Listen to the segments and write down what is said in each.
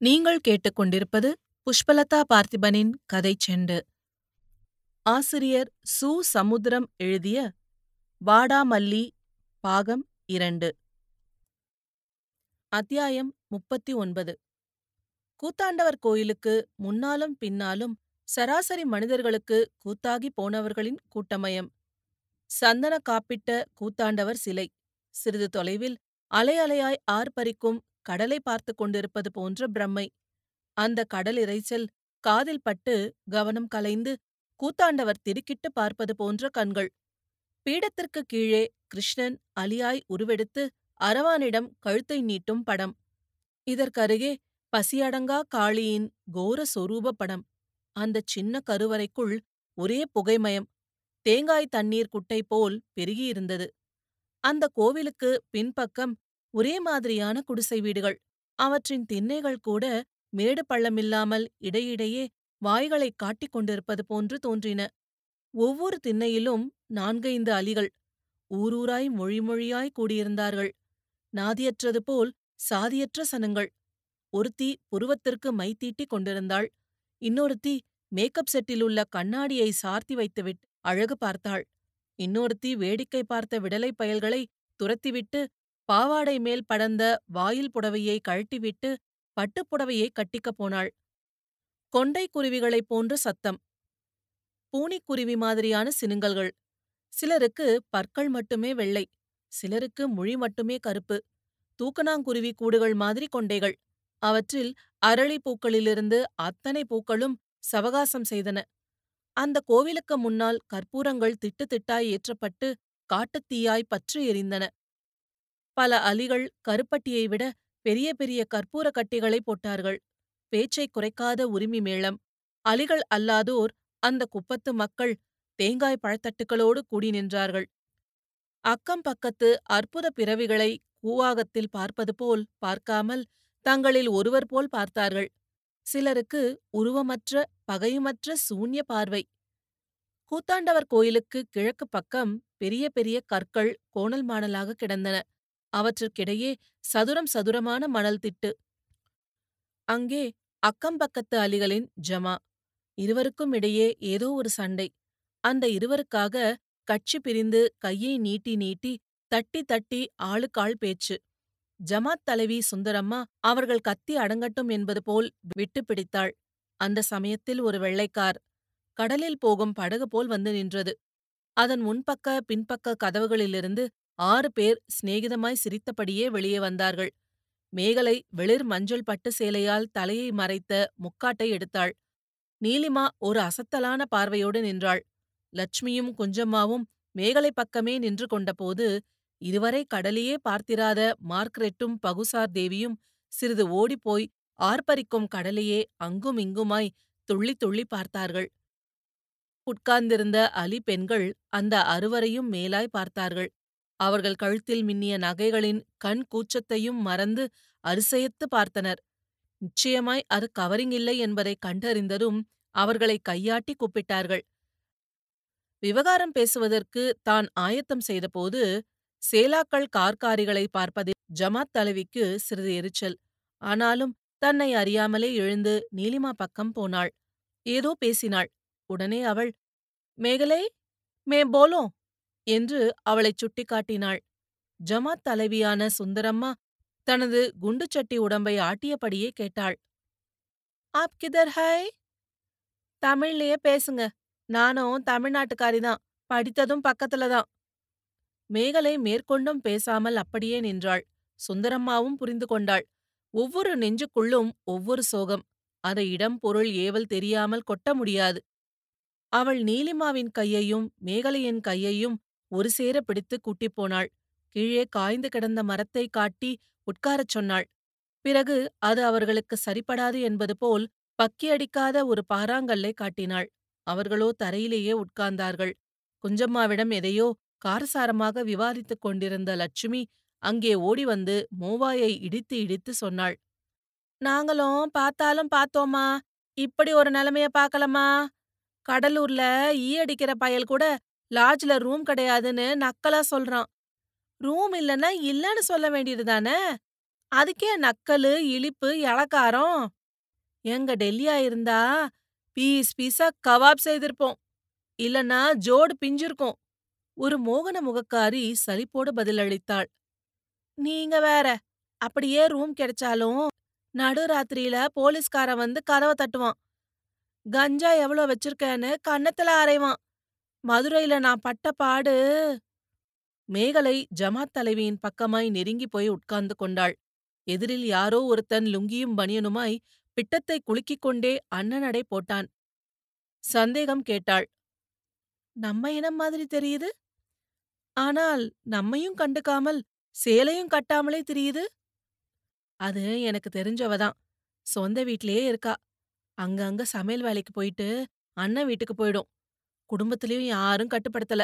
நீங்கள் கேட்டுக்கொண்டிருப்பது புஷ்பலதா பார்த்திபனின் கதை செண்டு. ஆசிரியர் சு. சமுத்திரம் எழுதிய வாடாமல்லி பாகம் இரண்டு. அத்தியாயம் முப்பத்தி ஒன்பது கூத்தாண்டவர் கோயிலுக்கு முன்னாலும் பின்னாலும் சராசரி மனிதர்களுக்கு கூத்தாகி போனவர்களின் கூட்டமயம். சந்தன காப்பிட்ட கூத்தாண்டவர் சிலை. சிறிது தொலைவில் அலை அலையாய் ஆர்ப்பரிக்கும் கடலை பார்த்துக் கொண்டிருப்பது போன்ற பிரம்மை. அந்த கடல் இரைச்சல் காதில் பட்டு கவனம் கலைந்து கூத்தாண்டவர் திடுக்கிட்டு பார்ப்பது போன்ற கண்கள். பீடத்திற்கு கீழே கிருஷ்ணன் அலியாய் உருவெடுத்து அரவானிடம் கழுத்தை நீட்டும் படம். இதற்கருகே பசியடங்கா காளியின் கோர சொரூப படம். அந்தச் சின்ன கருவறைக்குள் ஒரே புகைமயம். தேங்காய் தண்ணீர் குட்டை போல் பெருகியிருந்தது. அந்த கோவிலுக்கு பின்பக்கம் ஒரே மாதிரியான குடிசை வீடுகள். அவற்றின் திண்ணைகள் கூட மேடு பள்ளமில்லாமல் இடையிடையே வாய்களை காட்டிக் கொண்டிருப்பது போன்று தோன்றின. ஒவ்வொரு திண்ணையிலும் நான்கைந்து அலிகள் ஊரூராய் மொழி மொழியாய் கூடியிருந்தார்கள். நாதியற்றது போல் சாதியற்ற சனங்கள். ஒருத்தி புருவத்திற்கு மை தீட்டிக் கொண்டிருந்தாள். இன்னொருத்தி மேக்கப் செட்டிலுள்ள கண்ணாடியை சார்த்தி வைத்துவிட்டு அழகு பார்த்தாள். இன்னொருத்தி வேடிக்கை பார்த்த விடலைப் பயல்களை துரத்திவிட்டு பாவாடை மேல் படர்ந்த வாயில் புடவையை கழட்டிவிட்டு பட்டுப்புடவையை கட்டிக்கப் போனாள். கொண்டை குருவிகளைப் போன்ற சத்தம். பூனிக்குருவி மாதிரியான சினுங்கல்கள் சிலருக்கு பற்கள் மட்டுமே வெள்ளை சிலருக்கு மொழி மட்டுமே கருப்பு. தூக்கணாங்குருவி கூடுகள் மாதிரி கொண்டைகள். அவற்றில் அரளி பூக்களிலிருந்து அத்தனை பூக்களும் சவகாசம் செய்தன. அந்த கோவிலுக்கு முன்னால் கற்பூரங்கள் திட்டு திட்டாய் ஏற்றப்பட்டு காட்டுத்தீயாய் பற்றி எரிந்தன. பல அலிகள் கருப்பட்டியை விட பெரிய பெரிய கற்பூர கட்டிகளை போட்டார்கள். பேச்சை குறைக்காத உரிமை மேளம். அலிகள் அல்லாதோர் அந்த குப்பத்து மக்கள் தேங்காய் பழத்தட்டுகளோடு கூடி நின்றார்கள். அக்கம் பக்கத்து அற்புத பிறவிகளை கூவாகத்தில் பார்ப்பது போல் பார்க்காமல் தங்களில் ஒருவர் போல் பார்த்தார்கள். சிலருக்கு உருவமற்ற பகையுமற்ற சூன்ய பார்வை. கூத்தாண்டவர் கோயிலுக்கு கிழக்கு பக்கம் பெரிய பெரிய கற்கள் கோணல் மாணலாக கிடந்தன. அவற்றிற்கிடையே சதுரம் சதுரமான மணல் திட்டு. அங்கே அக்கம்பக்கத்து அலிகளின் ஜமா. இருவருக்கும் இடையே ஏதோ ஒரு சண்டை. அந்த இருவருக்காக கட்சி பிரிந்து கையை நீட்டி நீட்டி தட்டி தட்டி ஆளுக்காள் பேச்சு. ஜமாத் தலைவி சுந்தரம்மா அவர்கள் கத்தி அடங்கட்டும் என்பது போல் விட்டு பிடித்தாள். அந்த சமயத்தில் ஒரு வெள்ளைக்கார் கடலில் போகும் படகு போல் வந்து நின்றது. அதன் முன்பக்க பின்பக்க கதவுகளிலிருந்து ஆறு பேர் சிநேகிதமாய் சிரித்தபடியே வெளியே வந்தார்கள். மேகலை வெளிர் மஞ்சள் பட்டு சேலையால் தலையை மறைத்த முக்காட்டை எடுத்தாள். நீலிமா ஒரு அசத்தலான பார்வையோடு நின்றாள். லட்சுமியும் குஞ்சம்மாவும் மேகலை பக்கமே நின்று கொண்டபோது இதுவரை கடலையே பார்த்திராத மார்க்ரெட்டும் பகுசார் தேவியும் சிறிது ஓடிப்போய் ஆர்ப்பரிக்கும் கடலையே அங்கும் இங்குமாய் துள்ளி துள்ளி பார்த்தார்கள். உட்கார்ந்திருந்த அலி பெண்கள் அந்த அறுவரையும் மேலாய் பார்த்தார்கள். அவர்கள் கழுத்தில் மின்னிய நகைகளின் கண் கூச்சத்தையும் மறந்து அரிசயத்து பார்த்தனர். நிச்சயமாய் அது கவரிங் இல்லை என்பதை கண்டறிந்ததும் அவர்களை கையாட்டி கூப்பிட்டார்கள். விவகாரம் பேசுவதற்கு தான் ஆயத்தம் செய்தபோது சேலாக்கள் கார்காரிகளை பார்ப்பதில் ஜமாத் தலைவிக்கு சிறிது எரிச்சல். ஆனாலும் தன்னை அறியாமலே எழுந்து நீலிமா பக்கம் போனாள். ஏதோ பேசினாள். உடனே அவள் மேகலே? மே போலோ என்று அவளைச் சுட்டிக்காட்டினாள். ஜமாத் தலைவியான சுந்தரம்மா தனது குண்டுச்சட்டி உடம்பை ஆட்டியபடியே கேட்டாள். ஆப் கிதர் ஹாய் தமிழ்லயே பேசுங்க. நானும் தமிழ்நாட்டுக்காரிதான் படித்ததும் பக்கத்துல தான். மேகலை மேற்கொண்டும் பேசாமல் அப்படியே நின்றாள். சுந்தரம்மாவும் புரிந்து கொண்டாள். ஒவ்வொரு நெஞ்சுக்குள்ளும் ஒவ்வொரு சோகம். அதை இடம் பொருள் ஏவல் தெரியாமல் கொட்ட முடியாது. அவள் நீலிமாவின் கையையும் மேகலையின் கையையும் ஒரு சேர பிடித்து கூட்டிப் போனாள். கீழே காய்ந்து கிடந்த மரத்தை காட்டி உட்காரச் சொன்னாள். பிறகு அது அவர்களுக்கு சரிப்படாது என்பது போல் பக்கியடிக்காத ஒரு பாறாங்கல்லை காட்டினாள். அவர்களோ தரையிலேயே உட்கார்ந்தார்கள். குஞ்சம்மாவிடம் எதையோ காரசாரமாக விவாதித்துக் கொண்டிருந்த லட்சுமி அங்கே ஓடி வந்து மோவாயை இடித்து இடித்து சொன்னாள். நாங்களும் பார்த்தாலும் பார்த்தோமா இப்படி ஒரு நிலைமைய பார்க்கலமா கடலூர்ல ஈ அடிக்கிற பயல் கூட லாட்ஜ்ல ரூம் கிடையாதுன்னு நக்கலா சொல்றான் ரூம் இல்லனா இல்லன்னு சொல்ல வேண்டியது தானே அதுக்கே நக்கலு, இளிப்பு, எளக்காரம். எங்க டெல்லியா இருந்தா பீஸ் பீஸா கவாப் செய்திருப்போம். இல்லன்னா ஜோடு பிஞ்சிருக்கும். ஒரு மோகன முகக்காரி சலிப்போடு பதிலளித்தாள். நீங்க வேற, அப்படியே ரூம் கிடைச்சாலும் நடுராத்திரியில போலீஸ்காரன் வந்து கதவ தட்டுவான். கஞ்சா எவ்வளோ வச்சிருக்கேன்னு கன்னத்துல அறைவான். மதுரையில நான் பட்ட பாடு. மேகலை ஜமாத் தலைவியின் பக்கமாய் நெருங்கிப் போய் உட்கார்ந்து கொண்டாள். எதிரில் யாரோ ஒருத்தன் லுங்கியும் பனியனுமாய் பிட்டத்தை குலுக்கிக் கொண்டே அண்ணனடை போட்டான். சந்தேகம் கேட்டாள். நம்ம இனம் மாதிரி தெரியுது. ஆனால் நம்மையும் கண்டுக்காமல் சேலையும் கட்டாமலே தெரியுது அது எனக்கு தெரிஞ்சவதான் சொந்த வீட்லயே இருக்கா. அங்கங்க சமையல் வேலைக்கு போயிட்டு அண்ணன் வீட்டுக்கு போயிடும். குடும்பத்திலயும் யாரும் கட்டுப்படுத்தல.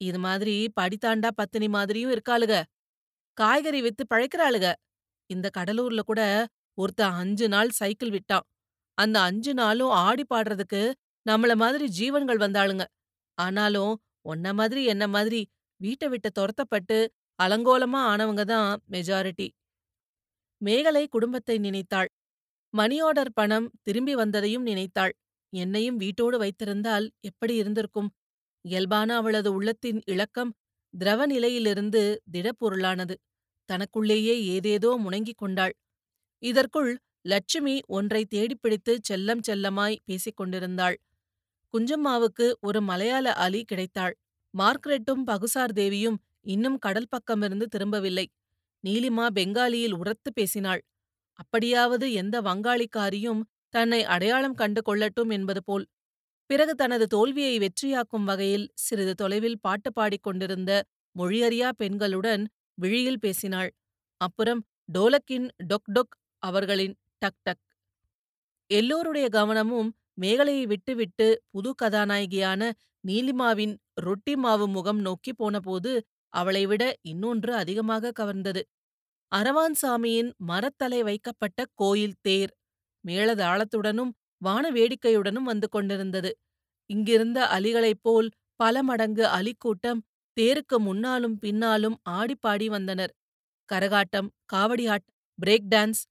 இது மாதிரி படித்தாண்டா பத்தினி மாதிரியும் இருக்காளுக. காய்கறி வித்து பழைக்கிறாளுக இந்த கடலூர்ல கூட ஒருத்தன் அஞ்சு நாள் சைக்கிள் விட்டான். அந்த அஞ்சு நாளும் ஆடி பாடுறதுக்கு நம்மள மாதிரி ஜீவன்கள் வந்தாளுங்க. ஆனாலும் ஒன்ன மாதிரி என்ன மாதிரி வீட்டை விட்டு தொரத்தப்பட்டு அலங்கோலமா ஆனவங்க தான் மெஜாரிட்டி. மேகலை குடும்பத்தை நினைத்தாள். மணி ஆர்டர் பணம் திரும்பி வந்ததையும் நினைத்தாள். என்னையும் வீட்டோடு வைத்திருந்தால் எப்படி இருந்திருக்கும்? இயல்பான அவளது உள்ளத்தின் இளக்கம் திரவ நிலையிலிருந்து திடப்பொருளானது. தனக்குள்ளேயே ஏதேதோ முணங்கிக் கொண்டாள். இதற்குள் லட்சுமி ஒன்றை தேடிப்பிடித்து செல்லம் செல்லமாய் பேசிக் கொண்டிருந்தாள். குஞ்சம்மாவுக்கு ஒரு மலையாள அலி கிடைத்தாள். மார்க்ரெட்டும் பகுசார் தேவியும் இன்னும் கடல் பக்கமிருந்து திரும்பவில்லை. நீலிமா பெங்காலியில் உரத்து பேசினாள். அப்படியாவது எந்த வங்காளிக்காரியும் தன்னை அடையாளம் கண்டு கொள்ளட்டும் என்பது போல். பிறகு தனது தோல்வியை வெற்றியாக்கும் வகையில் சிறிது தொலைவில் பாட்டு பாடிக் கொண்டிருந்த மொழியறியா பெண்களுடன் விழியில் பேசினாள். அப்புறம் டோலக்கின் டொக் டொக் அவர்களின் டக் டக். எல்லோருடைய கவனமும் மேகலையை விட்டுவிட்டு புது கதாநாயகியான நீலிமாவின் ரொட்டி மாவு முகம் நோக்கிப் போனபோது அவளைவிட இன்னொன்று அதிகமாக கவர்ந்தது. அரவான்சாமியின் மரத்தலை வைக்கப்பட்ட கோயில் தேர் மேளதாளத்துடனும் வான வேடிக்கையுடனும் வந்து கொண்டிருந்தது. இங்கிருந்த அலிகளைப் போல் பல மடங்கு அலிக்கூட்டம் தேருக்கு முன்னாலும் பின்னாலும் ஆடிப்பாடி வந்தனர். கரகாட்டம், காவடி ஆட்டம், பிரேக் டான்ஸ்.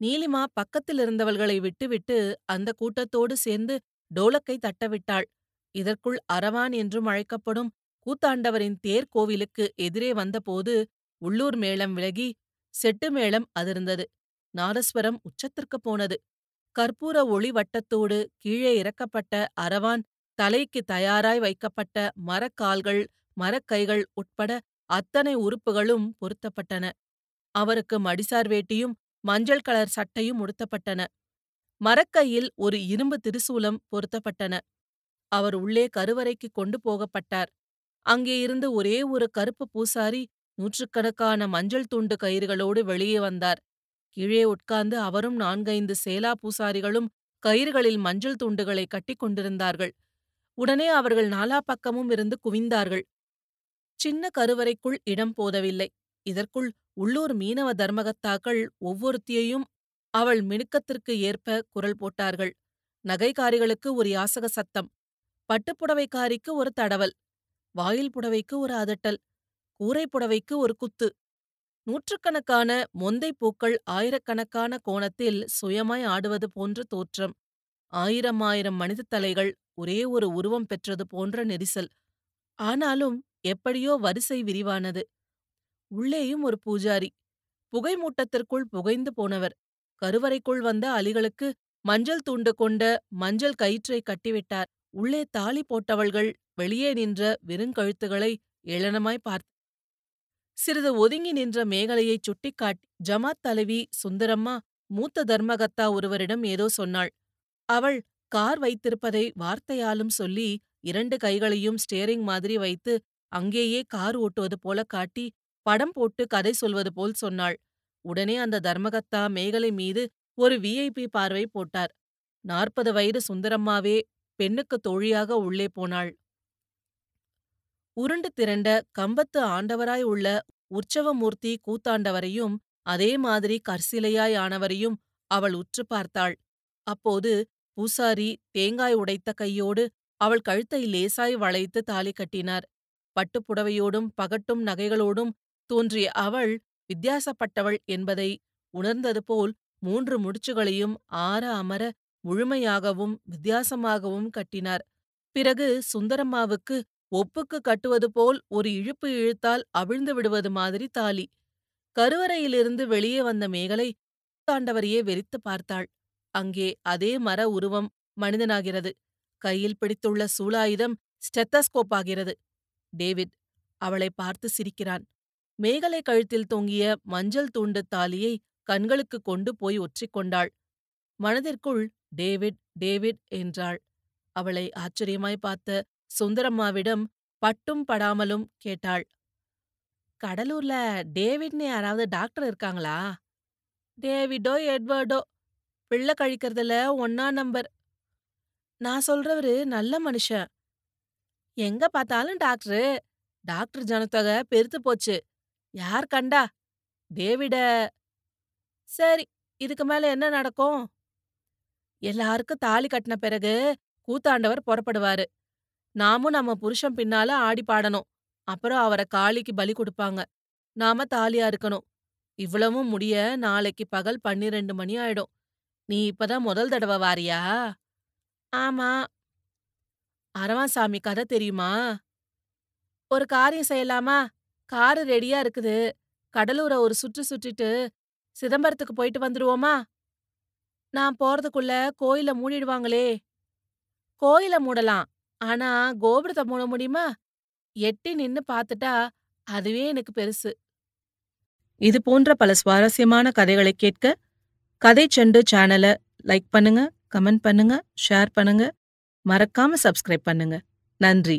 நீலிமா பக்கத்திலிருந்தவள்களை விட்டுவிட்டு அந்த கூட்டத்தோடு சேர்ந்து டோலக்கை தட்டவிட்டாள். இதற்குள் அரவான் என்றும் அழைக்கப்படும் கூத்தாண்டவரின் தேர் கோவிலுக்கு எதிரே வந்தபோது உள்ளூர் மேளம் விலகி செட்டு மேளம் அதிர்ந்தது. நாதஸ்வரம் உச்சத்திற்குப் போனது. கற்பூர ஒளி வட்டத்தோடு கீழே இறக்கப்பட்ட அரவான் தலைக்கு தயாராய் வைக்கப்பட்ட மரக்கால்கள் மரக்கைகள் உட்பட அத்தனை உறுப்புகளும் பொருத்தப்பட்டன. அவருக்கு மடிசார் வேட்டியும் மஞ்சள் கலர் சட்டையும் உடுத்தப்பட்டன. மரக்கையில் ஒரு இரும்பு திரிசூலம் பொருத்தப்பட்டன. அவர் உள்ளே கருவறைக்குக் கொண்டு போகப்பட்டார். அங்கே இருந்து ஒரே ஒரு கருப்பு பூசாரி நூற்றுக்கணக்கான மஞ்சள் துண்டு கயிறுகளோடு வெளியே வந்தார். கீழே உட்கார்ந்து அவரும் நான்கைந்து சேலா பூசாரிகளும் கயிறுகளில் மஞ்சள் துண்டுகளை கட்டிக் கொண்டிருந்தார்கள். உடனே அவர்கள் நாலா பக்கமும் இருந்து குவிந்தார்கள். சின்ன கருவறைக்குள் இடம் போதவில்லை. இதற்குள் உள்ளூர் மீனவ தர்மகத்தாக்கள் ஒவ்வொருத்தியையும் அவள் மினுக்கத்திற்கு ஏற்ப குரல் போட்டார்கள். நகைக்காரிகளுக்கு ஒரு யாசக சத்தம். பட்டுப்புடவைக்காரிக்கு ஒரு தடவல். வாயில் புடவைக்கு ஒரு அதட்டல். கூரைப் புடவைக்கு ஒரு குத்து. நூற்றுக்கணக்கான மொந்தைப் பூக்கள் ஆயிரக்கணக்கான கோணத்தில் சுயமாய் ஆடுவது போன்ற தோற்றம். ஆயிரம் ஆயிரம் மனிதத் தலைகள் ஒரே ஒரு உருவம் பெற்றது போன்ற நெரிசல். ஆனாலும் எப்படியோ வரிசை விரிவானது. உள்ளேயும் ஒரு பூஜாரி. புகை மூட்டத்திற்குள் புகைந்து போனவர். கருவறைக்குள் வந்த அலிகளுக்கு மஞ்சள் துண்டு கொண்ட மஞ்சள் கயிற்றைக் கட்டிவிட்டார். உள்ளே தாலி போட்டவள்கள் வெளியே நின்ற வெறுங்கழுத்துகளை ஏளனமாய் பார்த்து சிறிது ஒதுங்கி நின்ற மேகலையைச் சுட்டிக்காட்டி ஜமாத் தலைவி சுந்தரம்மா மூத்த தர்மகத்தா ஒருவரிடம் ஏதோ சொன்னாள். அவள் கார் வைத்திருப்பதை வார்த்தையாலும் சொல்லி இரண்டு கைகளையும் ஸ்டேரிங் மாதிரி வைத்து அங்கேயே கார் ஓட்டுவது போல காட்டி படம் போட்டு கதை சொல்வது போல் சொன்னாள். உடனே அந்த தர்மகத்தா மேகலை மீது ஒரு விஐபி பார்வை போட்டார். நாற்பது வயது சுந்தரம்மாவே பெண்ணுக்குத் தோழியாக உள்ளே போனாள். உருண்டு திரண்ட கம்பத்து ஆண்டவராய் உள்ள உற்சவமூர்த்தி கூத்தாண்டவரையும் அதே மாதிரி கற்சிலையாய் ஆனவரையும் அவள் உற்றுப் பார்த்தாள். அப்போது பூசாரி தேங்காய் உடைத்த கையோடு அவள் கழுத்தை லேசாய் வளைத்து தாலி கட்டினார். பட்டுப்புடவையோடும் பகட்டும் நகைகளோடும் தோன்றிய அவள் வித்தியாசப்பட்டவள் என்பதை உணர்ந்தது போல் மூன்று முடிச்சுகளையும் ஆற அமர முழுமையாகவும் வித்தியாசமாகவும் கட்டினார் பிறகு சுந்தரம்மாவுக்கு ஒப்புக்கு கட்டுவது போல் ஒரு இழுப்பு இழுத்தால் அவிழ்ந்து விடுவது மாதிரி தாலி. கருவறையிலிருந்து வெளியே வந்த மேகலை தாண்டவரையே வெறித்து பார்த்தாள். அங்கே அதே மர உருவம் மனிதனாகிறது. கையில் பிடித்துள்ள சூலாயுதம் ஸ்டெத்தஸ்கோப் ஆகிறது. டேவிட் அவளை பார்த்து சிரிக்கிறான். மேகலை கழுத்தில் தொங்கிய மஞ்சள் தூண்டு தாலியை கண்களுக்கு கொண்டு போய் ஒற்றிக்கொண்டாள் மனதிற்குள் டேவிட் டேவிட் என்றாள். அவளை ஆச்சரியமாய் பார்த்த சுந்தரம்மாவிடம் பட்டும் படாமலும் கேட்டாள். கடலூர்ல டேவிட்னு யாராவது டாக்டர் இருக்காங்களா? டேவிடோ எட்வர்டோ. பிள்ளை கழிக்கிறதுல ஒன்னா நம்பர். நான் சொல்றவரு நல்ல மனுஷன். எங்க பார்த்தாலும் டாக்டரு. டாக்டர் ஜனத்தொகை பெருத்து போச்சு. யார் கண்டா? டேவிட. சரி இதுக்கு மேல என்ன நடக்கும்? எல்லாருக்கும் தாலி கட்டின பிறகு கூத்தாண்டவர் புறப்படுவாரு. நாமும் நம்ம புருஷன் பின்னால ஆடி பாடணும். அப்புறம் அவரை காளிக்கு பலி கொடுப்பாங்க. நாம தாலியா இருக்கணும். இவ்வளவும் முடிய நாளைக்கு பகல் பன்னிரெண்டு மணி ஆயிடும். நீ இப்பதான் முதல் தடவை வாரியா? ஆமா. அரவாசாமி கதை தெரியுமா? ஒரு காரியம் செய்யலாமா? காரு ரெடியா இருக்குது. கடலூரை ஒரு சுற்று சுற்றிட்டு சிதம்பரத்துக்கு போயிட்டு வந்துருவோமா? நான் போறதுக்குள்ள கோயில மூடிடுவாங்களே. கோயில மூடலாம். ஆனா கோபுரத்தை மூட முடியுமா? எட்டி நின்னு பாத்துட்டா அதுவே எனக்கு பெருசு. இது போன்ற பல சுவாரஸ்யமான கதைகளை கேட்க கதை செண்டு சேனலை லைக் பண்ணுங்க கமெண்ட் பண்ணுங்க ஷேர் பண்ணுங்க. மறக்காம சப்ஸ்கிரைப் பண்ணுங்க. நன்றி.